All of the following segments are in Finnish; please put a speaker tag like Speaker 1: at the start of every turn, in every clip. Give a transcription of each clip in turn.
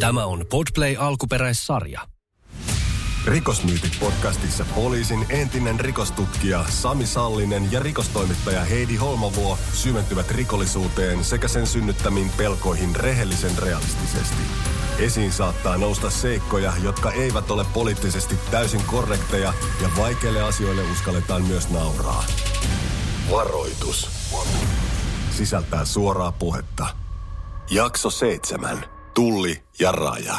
Speaker 1: Tämä on Podplay alkuperäissarja.
Speaker 2: Rikosmyytit podcastissa poliisin entinen rikostutkija Sami Sallinen ja rikostoimittaja Heidi Holmavuo syventyvät rikollisuuteen sekä sen synnyttämiin pelkoihin rehellisen realistisesti. Esiin saattaa nousta seikkoja, jotka eivät ole poliittisesti täysin korrekteja ja vaikeille asioille uskalletaan myös nauraa. Varoitus. Sisältää suoraa puhetta. Jakso seitsemän. Tulli ja raja.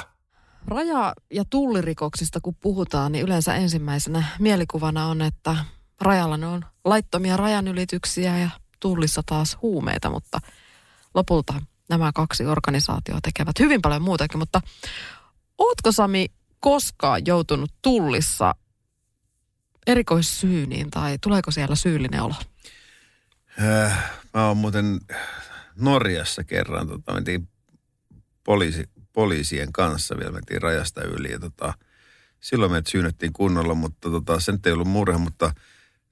Speaker 3: Raja- ja tullirikoksista kun puhutaan, niin yleensä ensimmäisenä mielikuvana on, että rajalla ne on laittomia rajanylityksiä ja tullissa taas huumeita, mutta lopulta nämä kaksi organisaatiota tekevät hyvin paljon muutakin. Mutta ootko Sami koskaan joutunut tullissa erikoissyyniin tai tuleeko siellä syyllinen olo?
Speaker 4: Äh, mä oon muuten Norjassa kerran, tota, mentiin poliisi, poliisien kanssa vielä, mentiin rajasta yli ja tota, silloin meidät syynnettiin kunnolla, mutta tota, sen ei ollut murhe, mutta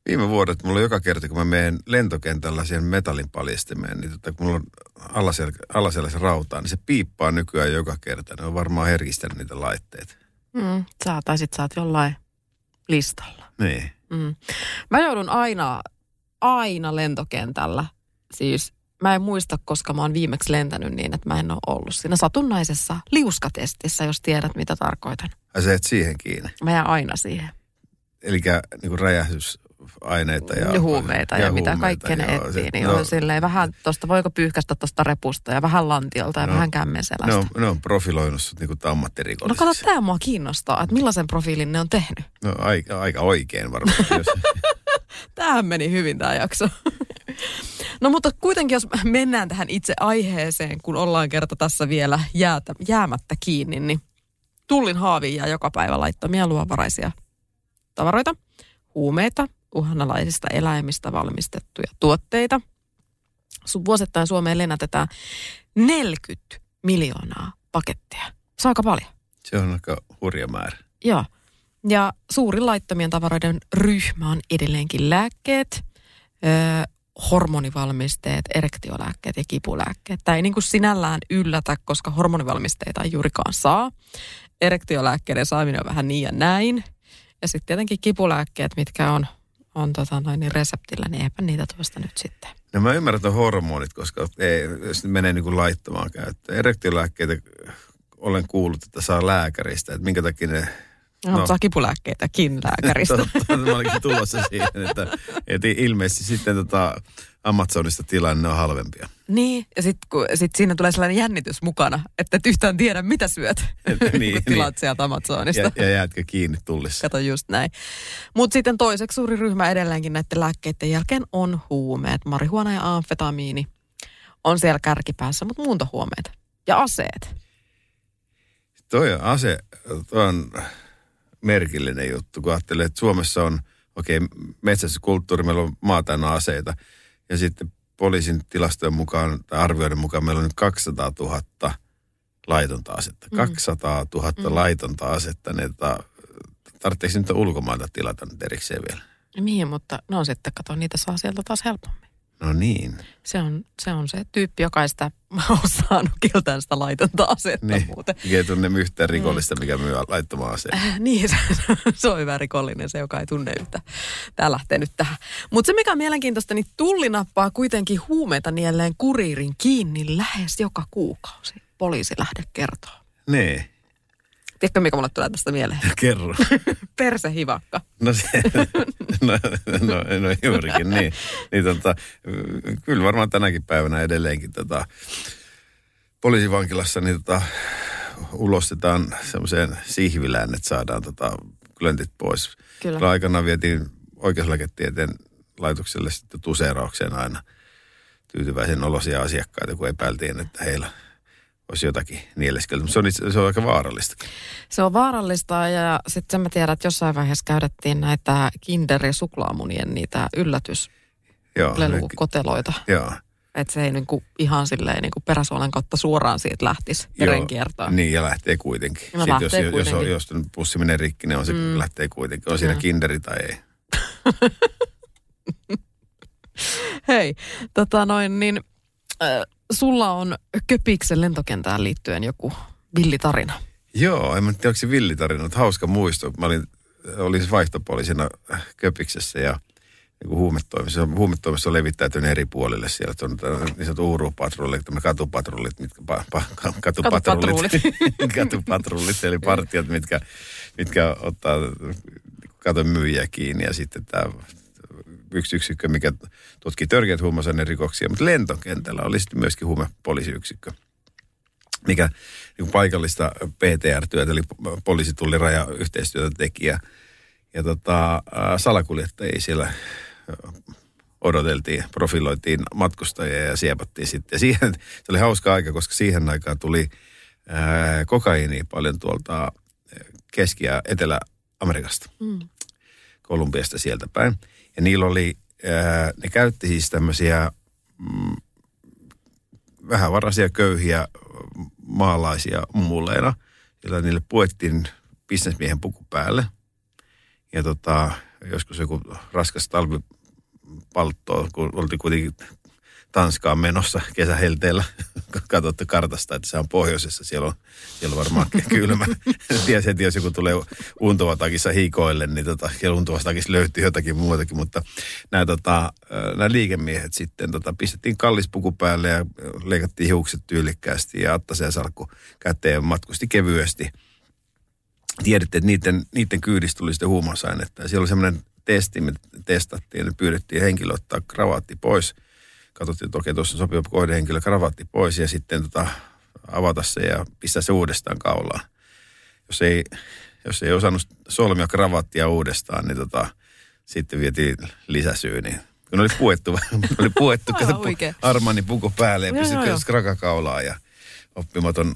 Speaker 4: viime vuodet mulla joka kerta, kun mä menen lentokentällä siihen metallin paljastimeen, niin tota, kun mulla on alasel, alasella se rautaa, niin se piippaa nykyään joka kerta. Ne on varmaan herkistänyt niitä laitteita.
Speaker 3: Mm, sä, tai sit sä oot jollain listalla.
Speaker 4: Niin.
Speaker 3: Mm. Mä joudun aina, aina lentokentällä. Siis mä en muista, koska mä oon viimeksi lentänyt niin, että mä en ole ollut siinä satunnaisessa liuskatestissä, jos tiedät, mitä tarkoitan.
Speaker 4: Ai sä et siihen kiinni.
Speaker 3: Mä jään aina siihen.
Speaker 4: Eli niin räjähdysaineita ja,
Speaker 3: Ja huumeita ja, ja mitä
Speaker 4: huumeita,
Speaker 3: kaikkea ne
Speaker 4: joo.
Speaker 3: etsii.
Speaker 4: Se-
Speaker 3: Niin
Speaker 4: no,
Speaker 3: on silleen vähän tosta, voiko pyyhkästä tosta repusta ja vähän lantiolta ja
Speaker 4: No.
Speaker 3: vähän kämmenselästä.
Speaker 4: ne, on, ne on profiloinut sut niinku
Speaker 3: No kato, tämä mua kiinnostaa, että millaisen profiilin ne on tehnyt.
Speaker 4: No aika, aika oikein varmaan. jos,
Speaker 3: Tämähän meni hyvin tämä jakso. No mutta kuitenkin, jos mennään tähän itse aiheeseen, kun ollaan kerta tässä vielä jäätä, jäämättä kiinni, niin tullin haaviin jää joka päivä laittomia luovaraisia tavaroita, huumeita, uhanalaisista eläimistä valmistettuja tuotteita. Vuosittain Suomeen lennätetään 40 miljoonaa pakettia. Se on aika paljon.
Speaker 4: se on aika hurja määrä.
Speaker 3: Joo. Ja suurin laittomien tavaroiden ryhmä on edelleenkin lääkkeet, ö, hormonivalmisteet, erektiolääkkeet ja kipulääkkeet. Tämä ei niin kuin sinällään yllätä, koska hormonivalmisteita ei juurikaan saa. Erektiolääkkeiden saaminen on vähän niin ja näin. Ja sitten tietenkin kipulääkkeet, mitkä on, on tota noin, niin reseptillä, niin eipä niitä tuosta nyt sitten.
Speaker 4: No mä ymmärrän tuon hormonit, koska ei, ne menee niin kuin laittomaan käyttöön. Erektiolääkkeitä olen kuullut, että saa lääkäristä, että minkä takia ne...
Speaker 3: No.
Speaker 4: No.
Speaker 3: Saa kipulääkkeitäkin lääkäristä.
Speaker 4: Totta, mä olinkin tulossa siihen, että, että ilmeisesti sitten tota Amazonista tilanne on halvempia.
Speaker 3: Niin, ja sitten sit siinä tulee sellainen jännitys mukana, että et yhtään tiedä, mitä syöt,
Speaker 4: Niin,
Speaker 3: kun tilaat sieltä Amazonista.
Speaker 4: Ja, ja jäätkö kiinni tullissa.
Speaker 3: Kato just näin. Mutta sitten toiseksi suuri ryhmä edelleenkin näiden lääkkeiden jälkeen on huumeet. Marihuana ja amfetamiini on siellä kärkipäässä, mutta muuntohuumeet. Ja aseet.
Speaker 4: Toi on ase, toi on merkillinen juttu, kun ajattelee, että Suomessa on, okei, okay, metsästyskulttuuri, meillä on maa täynnä aseita. Ja sitten poliisin tilastojen mukaan, tai arvioiden mukaan, meillä on nyt 200 000 laitonta asetta.
Speaker 3: Mm.
Speaker 4: 200 000
Speaker 3: Mm.
Speaker 4: laitonta asetta, niin tota, tarvitseeko nyt ulkomailta tilata nyt erikseen vielä?
Speaker 3: Mihin, mutta no sitten kato, niitä saa sieltä taas helpommin.
Speaker 4: No niin.
Speaker 3: Se on se, on se tyyppi, joka ei sitä ole saanut kiltään sitä laitonta asetta
Speaker 4: niin.
Speaker 3: muuten.
Speaker 4: Mikä ei tunne yhtään rikollista, mikä myy laittomaan aseen.
Speaker 3: Äh, Niin, se, se on hyvä rikollinen, se joka ei tunne yhtä. Tämä lähtee nyt tähän. Mutta se mikä on mielenkiintoista, niin tulli nappaa kuitenkin huumeita nielleen kuriirin kiinni lähes joka kuukausi. Poliisi lähde kertoo.
Speaker 4: Niin,
Speaker 3: Tiedätkö, mikä mulle tulee tästä mieleen?
Speaker 4: kerro.
Speaker 3: Persehivakka.
Speaker 4: No, se, no, no, no juurikin niin. niin tota, kyllä varmaan tänäkin päivänä edelleenkin tota, poliisivankilassa niin tota, ulostetaan semmoiseen sihvilään, että saadaan tota, klöntit pois.
Speaker 3: Kyllä.
Speaker 4: Aikanaan vietiin oikeuslääketieteen laitokselle sitten tuseeraukseen aina tyytyväisen olosia asiakkaita, kun epäiltiin, että heillä olisi jotakin nieleskeltä. Mutta se on, se on aika vaarallistakin.
Speaker 3: Se on vaarallista ja sitten mä tiedän, että jossain vaiheessa käydettiin näitä Kinder- ja suklaamunien niitä
Speaker 4: Joo, ne-
Speaker 3: yllätyslelukoteloita.
Speaker 4: Joo.
Speaker 3: Että se ei niinku ihan silleen niinku peräsuolen kautta suoraan siitä lähtisi verenkiertoon.
Speaker 4: Niin, ja lähtee kuitenkin.
Speaker 3: No
Speaker 4: Sitten
Speaker 3: lähtee
Speaker 4: jos, jos, on,
Speaker 3: kuitenkin.
Speaker 4: jos pussi menee rikki, niin on se,
Speaker 3: Mm.
Speaker 4: lähtee kuitenkin. On siinä
Speaker 3: Mm.
Speaker 4: kinderi tai ei.
Speaker 3: Hei, tota noin niin, äh, sulla on Köpiksen lentokentään liittyen joku villitarina.
Speaker 4: Joo, en mä tiedä, onko se villitarina, mutta hauska muisto. Mä olin, olin vaihtopoliisina Köpiksessä ja niin huumetoimissa. Huumetoimissa on levittäytynyt eri puolille siellä. On niin sanottu uurupatrullit, katupatrullit, mitkä, pa, pa, katupatrullit, katupatrullit, eli partiot, mitkä, mitkä ottaa katon myyjiä kiinni. Ja sitten tämä yksi yksikkö, mikä tutkii törkeät rikoksia, mutta lentokentällä oli sitten myöskin huumepoliisiyksikkö mikä niin paikallista PTR-työtä, eli poliisi tuli raja yhteistyötä teki. Ja, ja tota, salakuljettajia siellä odoteltiin, profiloitiin matkustajia ja siepattiin sitten. Ja siihen, se oli hauska aika, koska siihen aikaan tuli ää, kokaiinia paljon tuolta Keski- ja Etelä-Amerikasta. Mm. Kolumbiasta sieltä päin. Ja niillä oli, ää, ne käytti siis tämmöisiä mm, vähävaraisia köyhiä maalaisia mulleina, joilla niille puettiin bisnesmiehen puku päälle. Ja tota, joskus joku raskas talvipaltto, kun oltiin kuitenkin Tanskaan menossa kesähelteellä. Katsotte kartasta, että se on pohjoisessa. Siellä on, siellä on varmaan kylmä. Tiesi, että jos joku tulee untuvatakissa hikoille, niin tota, untuvatakissa löytyy jotakin muutakin. Mutta nämä, tota, nämä liikemiehet sitten tota, pistettiin kallis puku päälle ja leikattiin hiukset tyylikkäästi ja Attasen ja Salkku käteen matkusti kevyesti. Tiedätte, että niiden, niiden kyydistä tuli sitten huumausainetta. Ja siellä oli semmoinen testi, me testattiin ja pyydettiin henkilö ottaa kravaatti pois – katsottiin, että okei, tuossa sopiva kohdehenkilö kravatti pois ja sitten tota, avata se ja pistää se uudestaan kaulaan. Jos ei, jos ei osannut solmia kravattia uudestaan, niin tota, sitten vietiin lisäsyy, niin kun oli puettu, oli puettu kato, Armani puku päälle ja pistetty skrakakaulaan ja oppimaton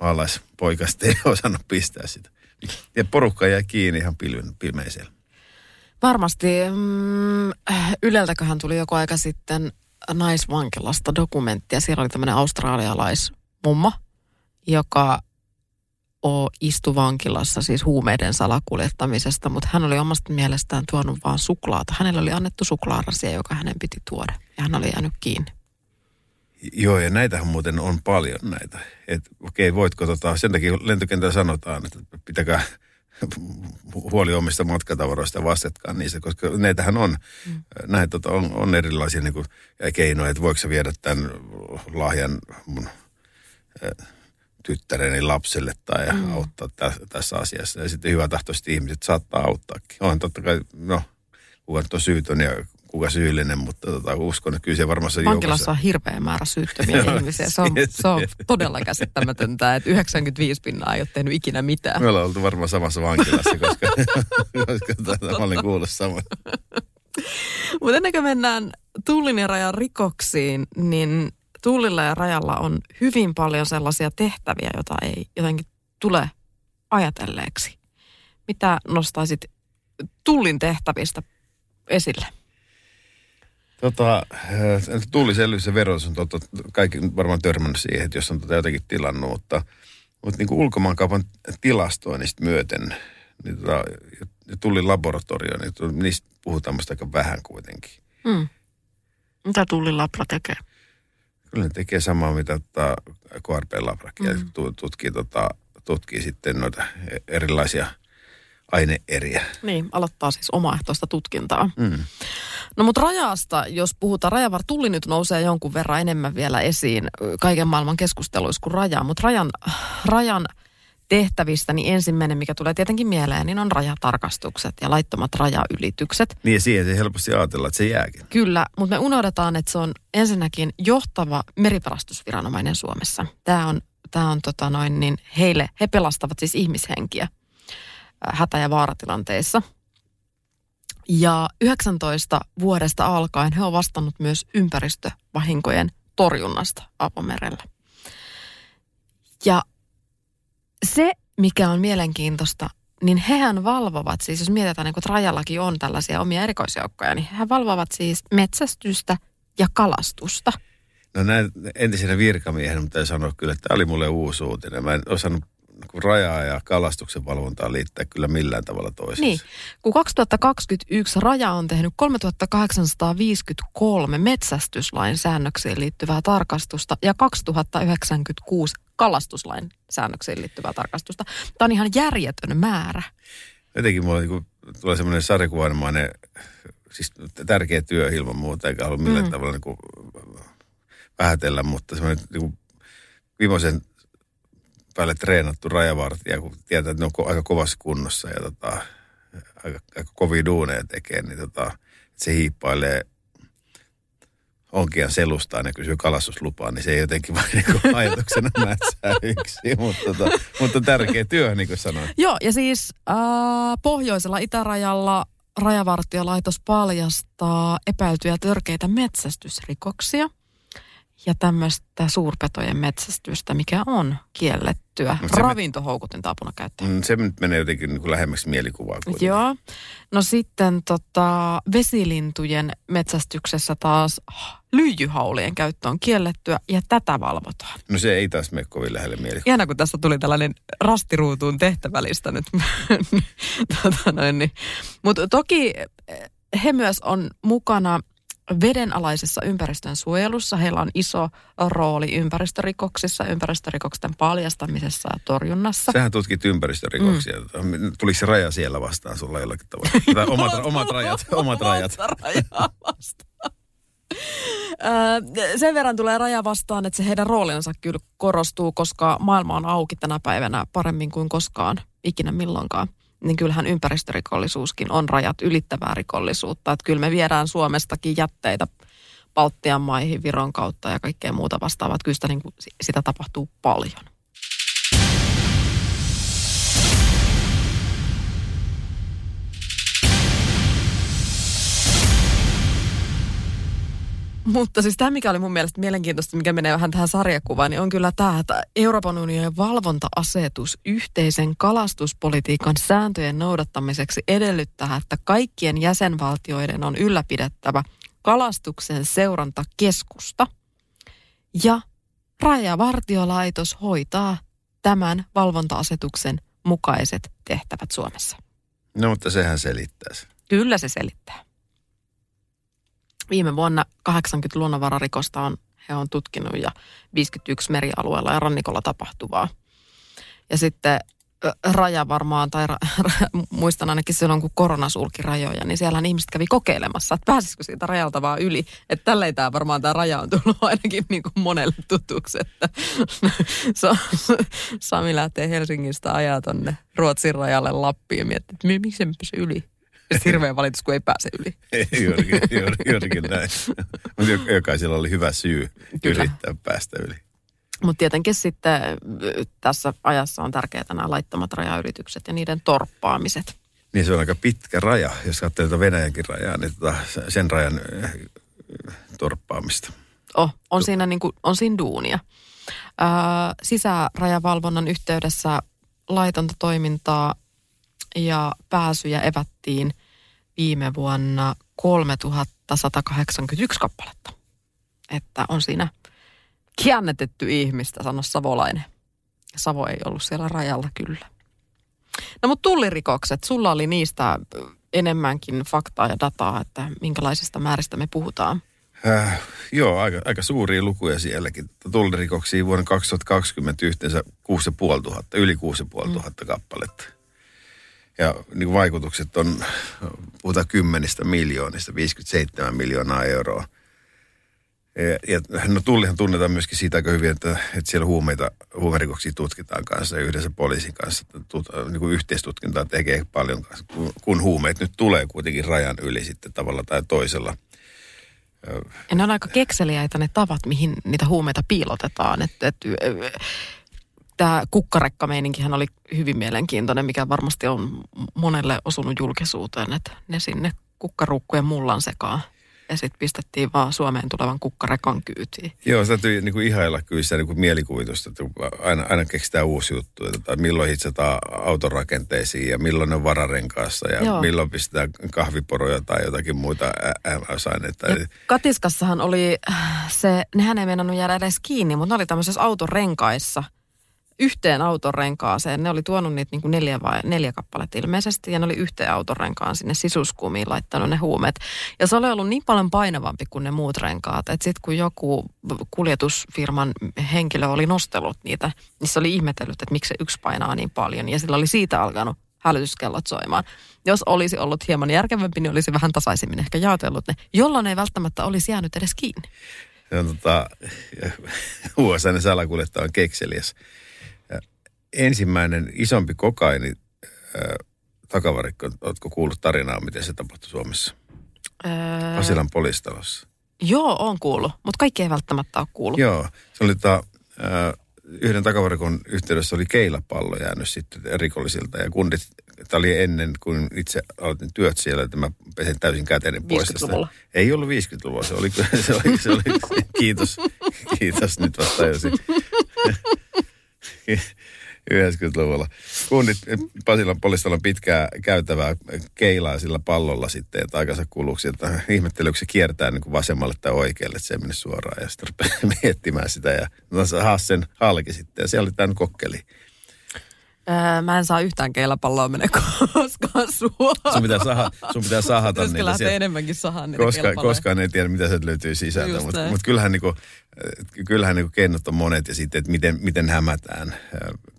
Speaker 4: maalaispoikasta ei osannut pistää sitä. Ja porukka jäi kiinni ihan pilven, pilmeisellä.
Speaker 3: Varmasti. Mm, Yleltäköhän tuli joku aika sitten naisvankilasta dokumenttia. Siellä oli tämmöinen australialaismummo, joka o, istui vankilassa siis huumeiden salakuljettamisesta, mutta hän oli omasta mielestään tuonut vaan suklaata. Hänelle oli annettu suklaarasia, joka hänen piti tuoda ja hän oli jäänyt kiinni.
Speaker 4: Joo, ja näitähän muuten on paljon näitä. Et, okei, voitko tota, sen takia lentokentällä sanotaan, että pitäkää huoli omista matkatavaroista vastatkaan niistä, koska näitähän on, mm. näitä tota, on, on erilaisia niin kuin, keinoja, että voiko sä viedä tämän lahjan mun äh, tyttäreni lapselle tai mm. auttaa tä, tässä asiassa. Ja sitten hyvätahtoiset ihmiset saattaa auttaakin. On totta kai, no, kuka on syytön ja kuka syyllinen, mutta tota, uskon, että kyllä se varmasti
Speaker 3: Vankilassa joukossa... on hirveä määrä syyttömiä ihmisiä. Se on, se on todella käsittämätöntä, että 95 pinnaa ei ole tehnyt ikinä mitään.
Speaker 4: Me ollaan oltu varmaan samassa vankilassa, koska, koska tota, mä olin kuullut samoin.
Speaker 3: Mutta ennen kuin mennään tullin ja rajan rikoksiin, niin tullilla ja rajalla on hyvin paljon sellaisia tehtäviä, joita ei jotenkin tule ajatelleeksi. Mitä nostaisit tullin tehtävistä esille?
Speaker 4: Tota, äh, tulliselvyys ja verotus on totta, kaikki varmaan törmännyt siihen, että jos on tota jotenkin tilannut, mutta, mutta niin kuin ulkomaankaupan tilastoinnista myöten, niin tota, ja tullin laboratorio, niin niistä puhutaan aika vähän kuitenkin. Hmm.
Speaker 3: Mitä tullin labra tekee?
Speaker 4: Kyllä ne tekee samaa, mitä tota, KRP-labrakin, hmm. tutkii, tota, tutkii sitten noita erilaisia – aineeriä.
Speaker 3: Niin, aloittaa siis omaehtoista tutkintaa. Mm. No mutta rajasta, jos puhutaan, rajavar tulli nyt nousee jonkun verran enemmän vielä esiin kaiken maailman keskusteluissa kuin raja, mutta rajan, rajan tehtävistä, niin ensimmäinen, mikä tulee tietenkin mieleen, niin on rajatarkastukset ja laittomat rajaylitykset.
Speaker 4: Niin ja siihen se helposti ajatella, että se jääkin.
Speaker 3: Kyllä, mutta me unohdetaan, että se on ensinnäkin johtava meripelastusviranomainen Suomessa. Tämä on, tämä on tota noin, niin heille, he pelastavat siis ihmishenkiä hätä- ja vaaratilanteissa. Ja 19 vuodesta alkaen he ovat vastannut myös ympäristövahinkojen torjunnasta avomerellä. Ja se, mikä on mielenkiintoista, niin hehän valvovat, siis jos mietitään, niin että rajallakin on tällaisia omia erikoisjoukkoja, niin he valvovat siis metsästystä ja kalastusta.
Speaker 4: No näin entisenä virkamiehenä, mutta sanoa kyllä, että tämä oli mulle uusi uutinen. Mä en osannut kun rajaa ja kalastuksen valvontaa liittää kyllä millään tavalla toisiinsa.
Speaker 3: Niin, kun 2021 raja on tehnyt 3853 metsästyslain säännöksiin liittyvää tarkastusta ja 2096 kalastuslain säännöksiin liittyvää tarkastusta. Tämä on ihan järjetön määrä.
Speaker 4: Jotenkin mulla niin tulee semmoinen sarjakuvanomainen, siis tärkeä työ ilman muuta, eikä halua millään mm. tavalla niin kuin vähätellä, mutta semmoinen niin kuin viimeisen päälle treenattu rajavartija, kun tietää, että ne on aika kovassa kunnossa ja tota, aika, aika kovia duuneja tekee, niin tota, se hiippailee onkian selustaan ja kysyy kalastuslupaa, niin se ei jotenkin vain niin ajatuksena mätsää yksi, mutta, tota, mutta tärkeä työ, niin kuin sanoin.
Speaker 3: Joo, ja siis äh, pohjoisella itärajalla rajavartiolaitos paljastaa epäiltyjä törkeitä metsästysrikoksia – ja tämmöistä suurpetojen metsästystä, mikä on kiellettyä no ravintohoukutinta apuna käyttöön.
Speaker 4: Mm, se nyt menee jotenkin niin kuin lähemmäksi mielikuvaa. Kuitenkin.
Speaker 3: Joo. No sitten tota, vesilintujen metsästyksessä taas lyijyhaulien käyttö on kiellettyä ja tätä valvotaan.
Speaker 4: No se ei taas mene kovin lähelle mielikuvaa.
Speaker 3: Ihanaa, kun tässä tuli tällainen rastiruutuun tehtävälistä nyt. tota niin. Mutta toki he myös on mukana – vedenalaisessa ympäristön suojelussa. Heillä on iso rooli ympäristörikoksissa, ympäristörikoksen paljastamisessa ja torjunnassa.
Speaker 4: Sähän tutkit ympäristörikoksia. Mm. Tuliko se raja siellä vastaan sulla jollakin tavalla? Tai omat, omat rajat. Omat rajat. vastaan.
Speaker 3: sen verran tulee raja vastaan, että se heidän roolinsa kyllä korostuu, koska maailma on auki tänä päivänä paremmin kuin koskaan, ikinä milloinkaan niin kyllähän ympäristörikollisuuskin on rajat ylittävää rikollisuutta. Että kyllä me viedään Suomestakin jätteitä Baltian maihin, Viron kautta ja kaikkea muuta vastaavaa. Kyllä sitä, niin kuin, sitä tapahtuu paljon. Mutta siis tämä, mikä oli mun mielestä mielenkiintoista, mikä menee vähän tähän sarjakuvaan, niin on kyllä tämä, että Euroopan unionin valvonta-asetus yhteisen kalastuspolitiikan sääntöjen noudattamiseksi edellyttää, että kaikkien jäsenvaltioiden on ylläpidettävä kalastuksen seurantakeskusta ja Rajavartiolaitos hoitaa tämän valvonta-asetuksen mukaiset tehtävät Suomessa.
Speaker 4: No mutta sehän selittää sen.
Speaker 3: Kyllä se selittää. Viime vuonna 80 luonnonvararikosta on, he on tutkinut ja 51 merialueella ja rannikolla tapahtuvaa. Ja sitten raja varmaan, tai ra, ra, muistan ainakin silloin, kun korona sulki rajoja, niin siellä ihmiset kävi kokeilemassa, että pääsisikö siitä rajalta vaan yli. Että tälleen tämä varmaan tämä raja on tullut ainakin niin kuin monelle tutuksi, että Sami lähtee Helsingistä ajaa tonne Ruotsin rajalle Lappiin ja miettii, että miksi se yli. Ja hirveä valitus, kun ei pääse yli.
Speaker 4: juurikin, juurikin näin. Mutta jokaisella oli hyvä syy Kyllä. yrittää päästä yli.
Speaker 3: Mutta tietenkin sitten tässä ajassa on tärkeää nämä laittomat rajayritykset ja niiden torppaamiset.
Speaker 4: Niin se on aika pitkä raja. Jos katsoo tuota Venäjänkin rajaa, niin tota sen rajan torppaamista.
Speaker 3: Oh, on, siinä niin kuin, on siinä duunia. Öö, sisärajavalvonnan yhteydessä laitonta toimintaa ja pääsyjä evättiin viime vuonna 3181 kappaletta. Että on siinä kiännetetty ihmistä, sano Savolainen. Savo ei ollut siellä rajalla kyllä. No mutta tullirikokset, sulla oli niistä enemmänkin faktaa ja dataa, että minkälaisista määristä me puhutaan.
Speaker 4: Äh, joo, aika, aika suuria lukuja sielläkin. Tullirikoksia vuonna 2020 yhteensä 6500, yli 6500 mm. kappaletta. Ja niin vaikutukset on, puhutaan kymmenistä miljoonista, 57 miljoonaa euroa. Ja, ja no tullihan tunnetaan myöskin siitä aika hyvin, että, että siellä huumeita, huumerikoksia tutkitaan kanssa yhdessä poliisin kanssa. Tut, niin kuin yhteistutkintaa tekee paljon kanssa, kun, kun huumeet nyt tulee kuitenkin rajan yli sitten tavalla tai toisella.
Speaker 3: Ja ne on aika kekseliäitä ne tavat, mihin niitä huumeita piilotetaan. Että, että tämä kukkarekkameininkihän oli hyvin mielenkiintoinen, mikä varmasti on monelle osunut julkisuuteen, että ne sinne kukkaruukkujen mullan sekaan. Ja sitten pistettiin vaan Suomeen tulevan kukkarekan kyytiin.
Speaker 4: Joo, sitä täytyy niinku ihailla kyllä sitä niinku mielikuvitusta, että aina, aina keksitään uusi juttu. Että milloin hitsataan autorakenteisiin ja milloin ne vararenkaassa ja Joo. milloin pistetään kahviporoja tai jotakin muita aineita.
Speaker 3: Katiskassahan oli se, nehän ei meinannut jäädä edes kiinni, mutta ne oli tämmöisessä autorenkaissa – yhteen autonrenkaaseen. Ne oli tuonut niitä niin kuin neljä vai neljä kappaletta ilmeisesti ja ne oli yhteen autonrenkaan sinne sisuskumiin laittanut ne huumeet. Ja se oli ollut niin paljon painavampi kuin ne muut renkaat, että sitten kun joku kuljetusfirman henkilö oli nostellut niitä, niin se oli ihmetellyt, että miksi se yksi painaa niin paljon. Ja sillä oli siitä alkanut hälytyskellot soimaan. Jos olisi ollut hieman järkevämpi, niin olisi vähän tasaisemmin ehkä jaotellut ne, jolloin ei välttämättä olisi jäänyt edes kiinni.
Speaker 4: On tota, USA salakuljettaja on kekseliäs. Ensimmäinen isompi kokaini äh, takavarikko, oletko kuullut tarinaa, miten se tapahtui Suomessa? Öö... Pasilan polistalossa.
Speaker 3: Joo, on kuullut, mutta kaikki ei välttämättä ole kuullut.
Speaker 4: Joo, se oli tota, äh, yhden takavarikon yhteydessä oli keilapallo jäänyt sitten rikollisilta ja kundit, tämä oli ennen kuin itse aloitin työt siellä, että mä pesen täysin käteinen pois tästä. Ei ollut 50-luvulla, se oli, se oli, se oli kiitos, kiitos nyt vasta 90-luvulla. Kunnit Pasilan polistalla on pitkää käytävää keilaa sillä pallolla sitten, että aikansa kuluksi, että ihmettelyykö se kiertää niin kuin vasemmalle tai oikealle, että se ei mene suoraan. Ja sitten miettimään sitä ja no, haas sen halki sitten ja siellä oli tämän kokkeli.
Speaker 3: Öö, mä en saa yhtään keilapalloa mene koskaan suoraan.
Speaker 4: Sun pitää, saha, sun pitää sahata
Speaker 3: niitä. lähtee enemmänkin sahaan niitä
Speaker 4: koska, Koskaan ei tiedä, mitä se löytyy sisältä. Mutta mut kyllähän, niinku, kyllähän niinku keinot on monet ja sitten, että miten, miten hämätään.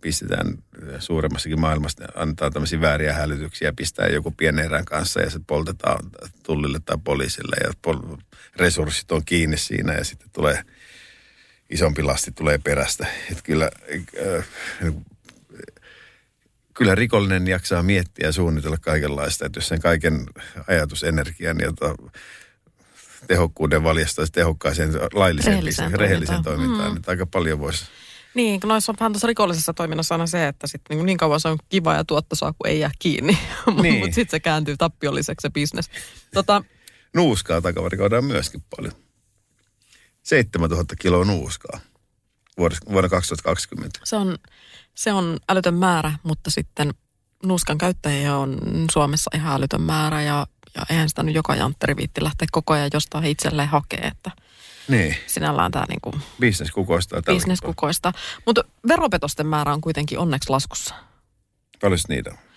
Speaker 4: Pistetään suuremmassakin maailmassa, antaa tämmöisiä vääriä hälytyksiä, pistää joku pienen erän kanssa ja se poltetaan tullille tai poliisille ja pol- resurssit on kiinni siinä ja sitten tulee isompi lasti tulee perästä. Että kyllä äh, kyllä rikollinen jaksaa miettiä ja suunnitella kaikenlaista. Että jos sen kaiken ajatusenergian ja tehokkuuden valjastaisi tehokkaaseen lailliseen rehelliseen, rehelliseen toimintaan, mm. niin aika paljon voisi
Speaker 3: niin, noissa on tuossa rikollisessa toiminnassa aina se, että sit niin, niin kauan se on kiva ja tuottosaa, kun ei jää kiinni. Niin. Mutta sitten se kääntyy tappiolliseksi se bisnes. Tota,
Speaker 4: nuuskaa takavarikoidaan myöskin paljon. 7000 kiloa nuuskaa vuonna 2020.
Speaker 3: Se on, se on älytön määrä, mutta sitten nuuskan käyttäjiä on Suomessa ihan älytön määrä ja, ja eihän sitä nyt joka jantteri viitti lähteä koko ajan jostain itselleen hakee, että
Speaker 4: niin.
Speaker 3: sinällään tämä niin kuin...
Speaker 4: Business kukoistaa.
Speaker 3: Business kukoistaa. Mutta veropetosten määrä on kuitenkin onneksi laskussa.
Speaker 4: Paljon niitä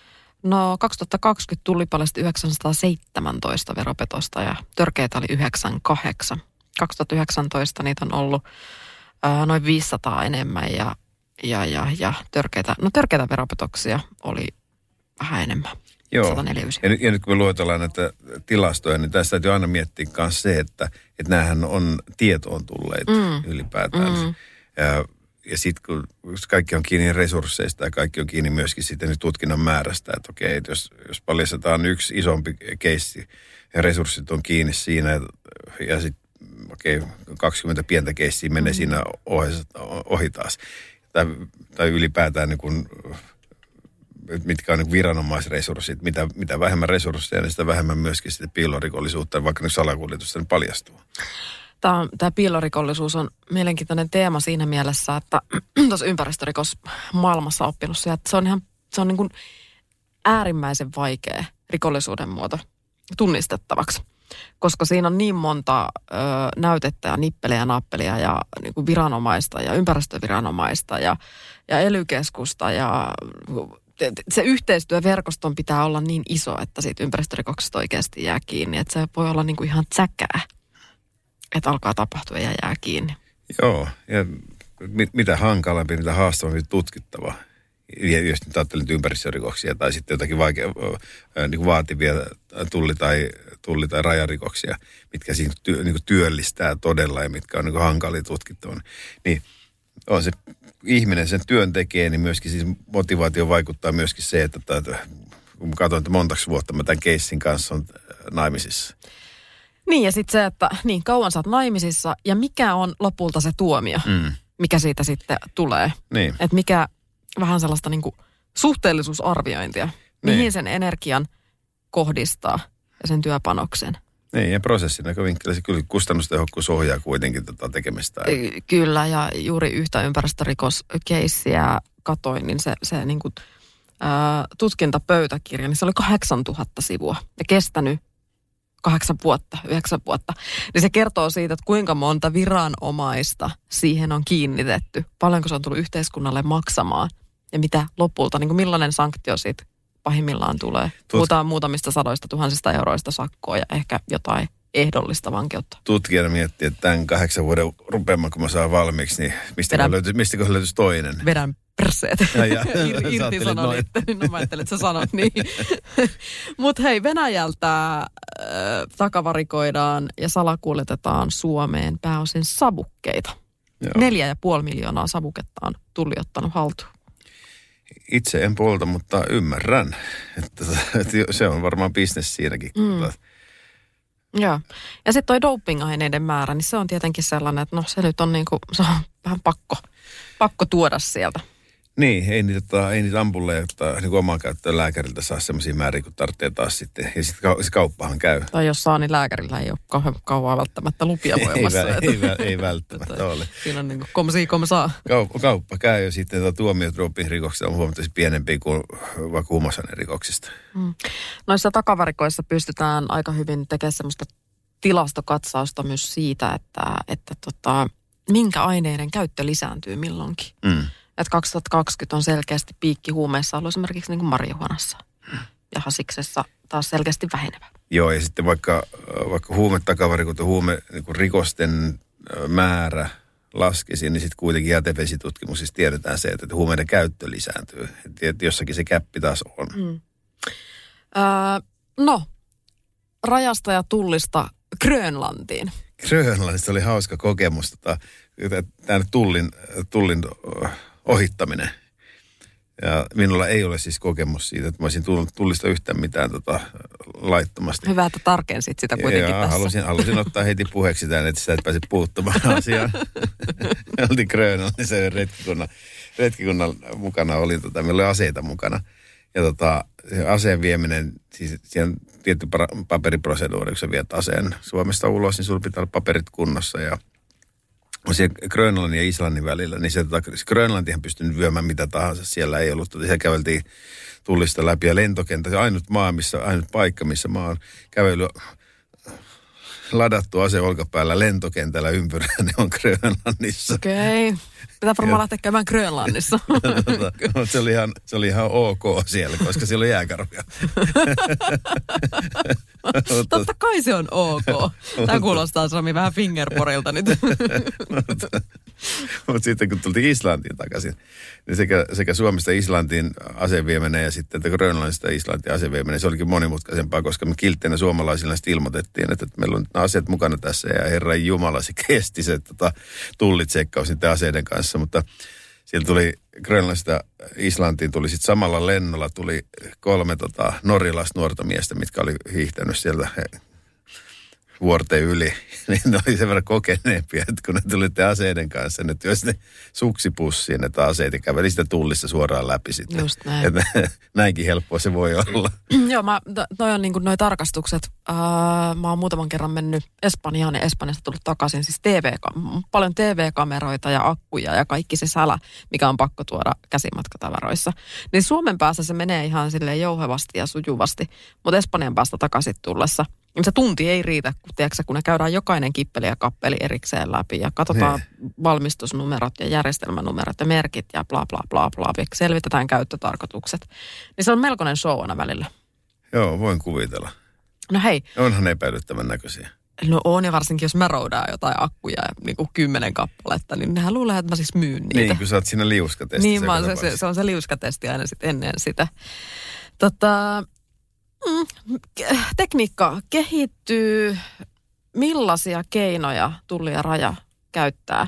Speaker 3: No 2020 tuli paljon 917 veropetosta ja törkeitä oli 98. 2019 niitä on ollut ää, noin 500 enemmän ja, ja, ja, ja törkeitä, no törkeitä veropetoksia oli vähän enemmän.
Speaker 4: Joo. Ja nyt, ja nyt kun me luetellaan näitä tilastoja, niin tässä täytyy aina miettiä myös se, että, että näähän on tietoon tulleet mm. ylipäätään. Mm. Ja, ja sitten kun kaikki on kiinni resursseista ja kaikki on kiinni myöskin sitten nyt tutkinnan määrästä, että okei, että jos, jos paljastetaan yksi isompi keissi ja resurssit on kiinni siinä ja, ja sitten okei, okay, 20 pientä keissiä menee mm. siinä ohi, ohi taas. Tai, tai ylipäätään niin kuin, mitkä on niin viranomaisresurssit. Mitä, mitä vähemmän resursseja, niin sitä vähemmän myöskin sitten piilorikollisuutta, vaikka nyt salakuljetusta niin paljastuu.
Speaker 3: Tämä, tämä piilorikollisuus on mielenkiintoinen teema siinä mielessä, että tuossa ympäristörikos maailmassa oppinut se, että se on ihan se on niin kuin äärimmäisen vaikea rikollisuuden muoto tunnistettavaksi koska siinä on niin monta ö, näytettä ja nippeliä ja nappelia ja niin kuin viranomaista ja ympäristöviranomaista ja, ja elykeskusta ja se yhteistyöverkoston pitää olla niin iso, että siitä ympäristörikoksesta oikeasti jää kiinni. Että se voi olla niin kuin ihan tsäkää, että alkaa tapahtua ja jää kiinni.
Speaker 4: Joo, ja mit, mitä hankalampi, mitä haastavampi tutkittava. Ja jos nyt ajattelin ympäristörikoksia tai sitten jotakin vaikea, niin kuin vaativia tulli- tai tulli- tai rajarikoksia, mitkä siinä niin kuin työllistää todella ja mitkä on niin kuin hankalia tutkittavan. Niin on se ihminen sen työn tekee, niin myöskin siis motivaatio vaikuttaa myöskin se, että, että kun katsoin, että montaksi vuotta mä tämän keissin kanssa on äh, naimisissa.
Speaker 3: Niin ja sitten se, että niin kauan sä oot naimisissa ja mikä on lopulta se tuomio, mm. mikä siitä sitten tulee.
Speaker 4: Niin.
Speaker 3: Että mikä vähän sellaista niin kuin suhteellisuusarviointia, mihin niin. sen energian kohdistaa ja sen työpanoksen.
Speaker 4: Niin, ja prosessin näkövinkkelistä kyllä kustannustehokkuus ohjaa kuitenkin tätä tota tekemistä.
Speaker 3: Kyllä, ja juuri yhtä ympäristörikoskeissiä katoin, niin se, se niin kuin, ää, tutkintapöytäkirja, niin se oli 8000 sivua ja kestänyt kahdeksan vuotta, yhdeksän vuotta, niin se kertoo siitä, että kuinka monta viranomaista siihen on kiinnitetty, paljonko se on tullut yhteiskunnalle maksamaan ja mitä lopulta, niin kuin millainen sanktio siitä pahimmillaan tulee. Puhutaan muutamista sadoista tuhansista euroista sakkoa ja ehkä jotain ehdollista vankeutta.
Speaker 4: Tutkijana miettii, että tämän kahdeksan vuoden rupeamaan, kun mä saan valmiiksi, niin mistä Vedän, löytyy, mistä löytyisi toinen?
Speaker 3: Vedän perseet. Ja, ja, irti sanon itse, niin no mä ajattelin, että sä sanot niin. Mutta hei, Venäjältä äh, takavarikoidaan ja salakuljetetaan Suomeen pääosin savukkeita. Neljä ja puoli miljoonaa savuketta on tulli ottanut haltuun.
Speaker 4: Itse en polta, mutta ymmärrän, että, että se on varmaan bisnes siinäkin. Mm.
Speaker 3: Joo. Ja sitten toi doping-aineiden määrä, niin se on tietenkin sellainen, että no se nyt on niinku, se on vähän pakko, pakko tuoda sieltä.
Speaker 4: Niin, ei niitä, tota, ei niitä ampulleja niin omaa käyttöön lääkäriltä saa sellaisia määriä, kun tarvitsee taas sitten. Ja sitten se kauppahan käy.
Speaker 3: Tai jos saa, niin lääkärillä ei ole kauhean kauan välttämättä lupia voimassa.
Speaker 4: ei, ei, ei, ei välttämättä ole.
Speaker 3: Siinä on niin kuin komsi saa.
Speaker 4: Kauppa, kauppa käy ja sitten tuota, tuomiot rikoksista on huomattavasti pienempi kuin vaikka rikoksista. Mm.
Speaker 3: Noissa takavarikoissa pystytään aika hyvin tekemään semmoista tilastokatsausta myös siitä, että, että tota, minkä aineiden käyttö lisääntyy milloinkin. Mm. Että 2020 on selkeästi piikki huumeissa ollut esimerkiksi niin kuin marihuonassa. Ja hasiksessa taas selkeästi vähenevä.
Speaker 4: Joo, ja sitten vaikka, vaikka huumetakavarikot ja huume niin kuin rikosten määrä laskisi, niin sitten kuitenkin jätevesitutkimuksissa tiedetään se, että huumeiden käyttö lisääntyy. Että jossakin se käppi taas on. Mm.
Speaker 3: Öö, no, rajasta ja tullista Grönlantiin.
Speaker 4: Grönlannista oli hauska kokemus, tota, tämä tullin, tullin ohittaminen. Ja minulla ei ole siis kokemus siitä, että mä olisin tullista yhtään mitään tota, laittomasti.
Speaker 3: Hyvä, että tarkensit sitä kuitenkin ja, tässä.
Speaker 4: Halusin, halusin ottaa heti puheeksi tämän, että sitä et pääse puuttumaan asiaan. Oltiin Grönlannissa retkikunnan, retkikunnan mukana, oli, tota, meillä oli aseita mukana. Ja tota, aseen vieminen, siis siellä on tietty paperiproseduuri, kun sä viet aseen Suomesta ulos, niin sulla pitää olla paperit kunnossa ja siellä Grönlannin ja Islannin välillä, niin se, tota, se Grönlantihan pystynyt vyömään mitä tahansa. Siellä ei ollut, siellä käveltiin tullista läpi ja lentokenttä. Se ainut maa, missä, ainut paikka, missä maa on kävely ladattu ase olkapäällä lentokentällä ympyrää, ne on Grönlannissa.
Speaker 3: Okei. Okay. Pitää varmaan lähteä käymään Grönlannissa.
Speaker 4: Tota, se, oli ihan, se oli ihan ok siellä, koska siellä oli jääkarvia.
Speaker 3: Totta kai se on ok. Tämä kuulostaa Sami vähän fingerporilta nyt.
Speaker 4: Mutta sitten kun tultiin Islantiin takaisin, niin sekä, sekä Suomesta Islantiin asevieminen ja sitten Grönlannista Islantiin asevieminen, se olikin monimutkaisempaa, koska me kiltteinä suomalaisilla ilmoitettiin, että, että meillä on aseet mukana tässä ja Herran Jumala se kesti se tota, tullitsekkaus niiden aseiden kanssa, mutta siellä tuli Grönlannista Islantiin tuli sitten samalla lennolla tuli kolme tota, norjalaista nuorta miestä, mitkä oli hiihtänyt sieltä vuorten yli, niin ne oli sen verran kokeneempia, että kun ne tulitte aseiden kanssa, ne työsi ne suksipussiin, että aseet ja käveli sitä tullissa suoraan läpi sitten.
Speaker 3: Just näin.
Speaker 4: Että, näinkin helppoa se voi olla.
Speaker 3: Joo, mä, noi on niin kuin noi tarkastukset. Uh, mä oon muutaman kerran mennyt Espanjaan ja Espanjasta tullut takaisin. Siis TV, paljon TV-kameroita ja akkuja ja kaikki se sälä, mikä on pakko tuoda käsimatkatavaroissa. Niin Suomen päässä se menee ihan silleen jouhevasti ja sujuvasti, mutta Espanjan päästä takaisin tullessa – niin se tunti ei riitä, kun, tiedätkö, kun ne käydään jokainen kippeli ja kappeli erikseen läpi ja katsotaan ne. valmistusnumerot ja järjestelmänumerot ja merkit ja bla bla bla bla. Selvitetään käyttötarkoitukset. Niin se on melkoinen show aina välillä.
Speaker 4: Joo, voin kuvitella.
Speaker 3: No hei.
Speaker 4: Onhan epäilyttävän näköisiä.
Speaker 3: No on ja varsinkin jos mä roudaan jotain akkuja niin kuin kymmenen kappaletta, niin nehän luulee, että mä siis myyn niitä.
Speaker 4: Niin, kun sä oot siinä liuskatestissä.
Speaker 3: Niin, se, se, se, on se liuskatesti aina sit ennen sitä. Tota, Mm, tekniikka kehittyy. Millaisia keinoja Tulli ja Raja käyttää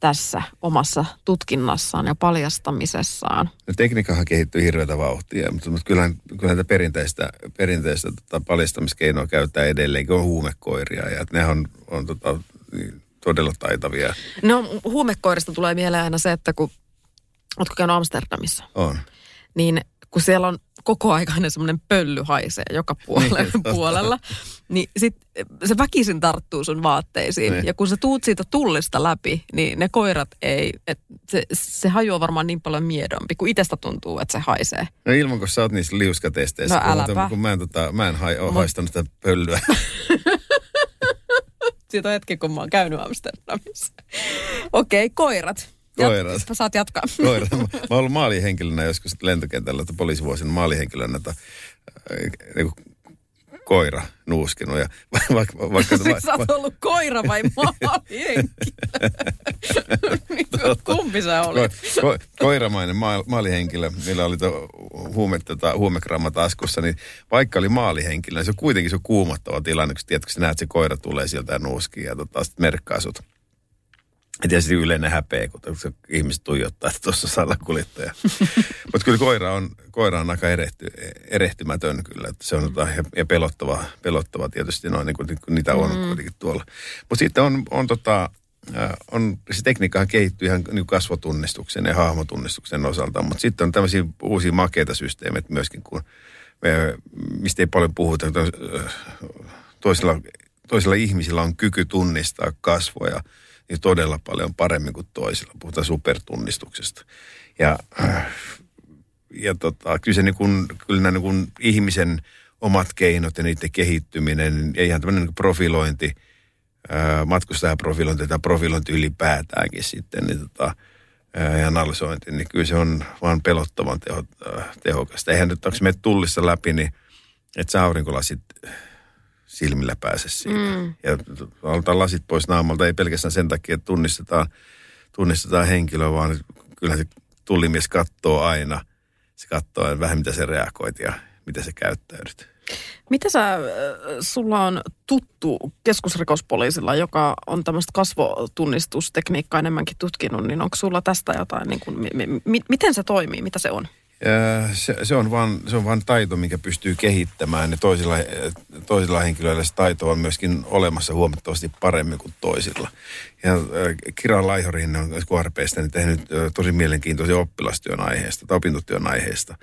Speaker 3: tässä omassa tutkinnassaan ja paljastamisessaan?
Speaker 4: No, tekniikkahan kehittyy hirveätä vauhtia, mutta, mutta kyllähän, kyllähän perinteistä, perinteistä tota, paljastamiskeinoa käyttää edelleenkin. On huumekoiria ja ne on, on tota, niin, todella taitavia.
Speaker 3: No huumekoirista tulee mieleen aina se, että kun Oletko käynyt Amsterdamissa?
Speaker 4: On
Speaker 3: niin kun siellä on koko aikainen semmoinen pölly haisee joka puolella,
Speaker 4: Niin,
Speaker 3: puolella niin sit se väkisin tarttuu sun vaatteisiin.
Speaker 4: Niin.
Speaker 3: Ja kun sä tuut siitä tullista läpi, niin ne koirat ei, et se, se haju on varmaan niin paljon miedompi, kun itsestä tuntuu, että se haisee.
Speaker 4: No ilman, kun sä oot niissä liuskatesteissä.
Speaker 3: No
Speaker 4: kun-
Speaker 3: äläpä.
Speaker 4: Kun mä en, tota, mä en hai, ole haistanut sitä pöllyä.
Speaker 3: Siitä on hetki, kun mä oon käynyt Amsterdamissa. Okei, okay, koirat. Jat-
Speaker 4: Koirat.
Speaker 3: Saat jatkaa.
Speaker 4: Koira. Mä mä oon ollut maalihenkilönä joskus lentokentällä, että poliisivuosina maalihenkilönä, että niin koira nuuskinut. Ja vaikka, vaikka,
Speaker 3: Siis sä oot ollut koira vai maalihenkilö? Kumpi sä olet?
Speaker 4: Ko, ko, koiramainen maal, maalihenkilö, millä oli tuo huume, tota, huumegramma taskussa, niin vaikka oli maalihenkilö, niin se on kuitenkin se on kuumottava tilanne, kun, tiedät, kun sä näet, että se koira tulee sieltä ja nuuskii ja tota, sitten merkkaa sut. Ja tietysti yleinen häpeä, kun se ihmiset tuijottaa, että tuossa salakuljettaja. Mutta kyllä koira on, koira on aika erehty, erehtymätön kyllä. Että se on tota, ja, ja pelottava, pelottava tietysti noin, niin kuin, niin kuin niitä on mm. kuitenkin tuolla. Mutta sitten on, on, tota, äh, on, se tekniikkahan kehittyy ihan niin kasvotunnistuksen ja hahmotunnistuksen osalta. Mutta sitten on tämmöisiä uusia makeita systeemeitä myöskin, kun me, mistä ei paljon puhuta. äh, Toisilla, toisilla ihmisillä on kyky tunnistaa kasvoja niin todella paljon paremmin kuin toisilla. Puhutaan supertunnistuksesta. Ja, ja tota, kyllä, se niin kuin, kyllä nämä niin kuin ihmisen omat keinot ja niiden kehittyminen ja ihan tämmöinen niin profilointi, matkustajaprofilointi tai profilointi ylipäätäänkin sitten, niin tota, ja analysointi, niin kyllä se on vaan pelottavan teho, tehokasta. Eihän nyt, onko me tullissa läpi, niin että sä aurinkolasit silmillä pääse siitä. Mm. Ja otetaan lasit pois naamalta, ei pelkästään sen takia, että tunnistetaan, tunnistetaan henkilö, vaan kyllähän se tullimies katsoo aina. Se katsoo vähän, mitä se reagoit ja miten se käyttäydyt.
Speaker 3: Mitä sä, äh, sulla on tuttu keskusrikospoliisilla, joka on tämmöistä kasvotunnistustekniikkaa enemmänkin tutkinut, niin onko sulla tästä jotain, niin kuin, mi, mi, miten se toimii, mitä se on?
Speaker 4: Ja se, se, on vaan, se on vaan taito, mikä pystyy kehittämään. Ja toisilla, toisilla henkilöillä se taito on myöskin olemassa huomattavasti paremmin kuin toisilla. Ja äh, Kira Laihorin on KRPstä niin tehnyt äh, tosi mielenkiintoisen oppilastyön aiheesta tai opintotyön aiheesta.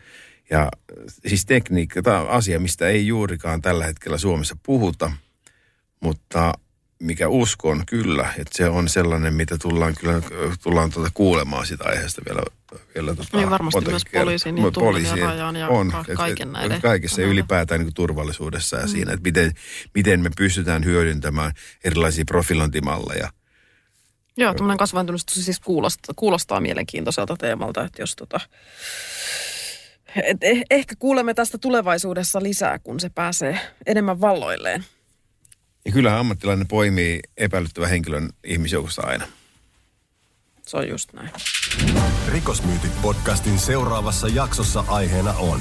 Speaker 4: Ja äh, siis tekniikka, tämä on asia, mistä ei juurikaan tällä hetkellä Suomessa puhuta, mutta mikä uskon kyllä, että se on sellainen, mitä tullaan kyllä tullaan tuota kuulemaan sitä aiheesta vielä. vielä tota,
Speaker 3: Niin varmasti myös poliisin ja
Speaker 4: poliisien
Speaker 3: rajan ja
Speaker 4: on,
Speaker 3: ka- kaiken
Speaker 4: et-
Speaker 3: näiden
Speaker 4: Kaikessa ja ylipäätään niin turvallisuudessa ja siinä, että miten, miten me pystytään hyödyntämään erilaisia profilointimalleja.
Speaker 3: Joo, tämmöinen kasvaintunnistus siis kuulostaa, kuulostaa mielenkiintoiselta teemalta, että jos tota... Et eh, ehkä kuulemme tästä tulevaisuudessa lisää, kun se pääsee enemmän valloilleen.
Speaker 4: Ja kyllähän ammattilainen poimii epäilyttävän henkilön ihmisjoukosta aina.
Speaker 3: Se on just näin.
Speaker 2: Rikosmyytit podcastin seuraavassa jaksossa aiheena on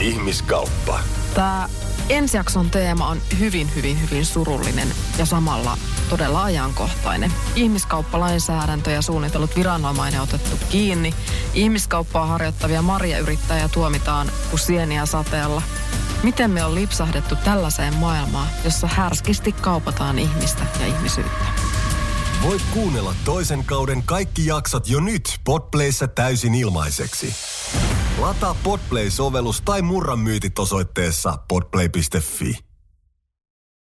Speaker 2: ihmiskauppa.
Speaker 3: Tämä ensijakson teema on hyvin, hyvin, hyvin surullinen ja samalla todella ajankohtainen. Ihmiskauppalainsäädäntö ja suunnitellut viranomainen otettu kiinni. Ihmiskauppaa harjoittavia marjayrittäjiä tuomitaan kuin sieniä sateella. Miten me on lipsahdettu tällaiseen maailmaan, jossa härskisti kaupataan ihmistä ja ihmisyyttä?
Speaker 2: Voit kuunnella toisen kauden kaikki jaksot jo nyt Podplayssä täysin ilmaiseksi. Lataa Podplay-sovellus tai murran myytit osoitteessa podplay.fi.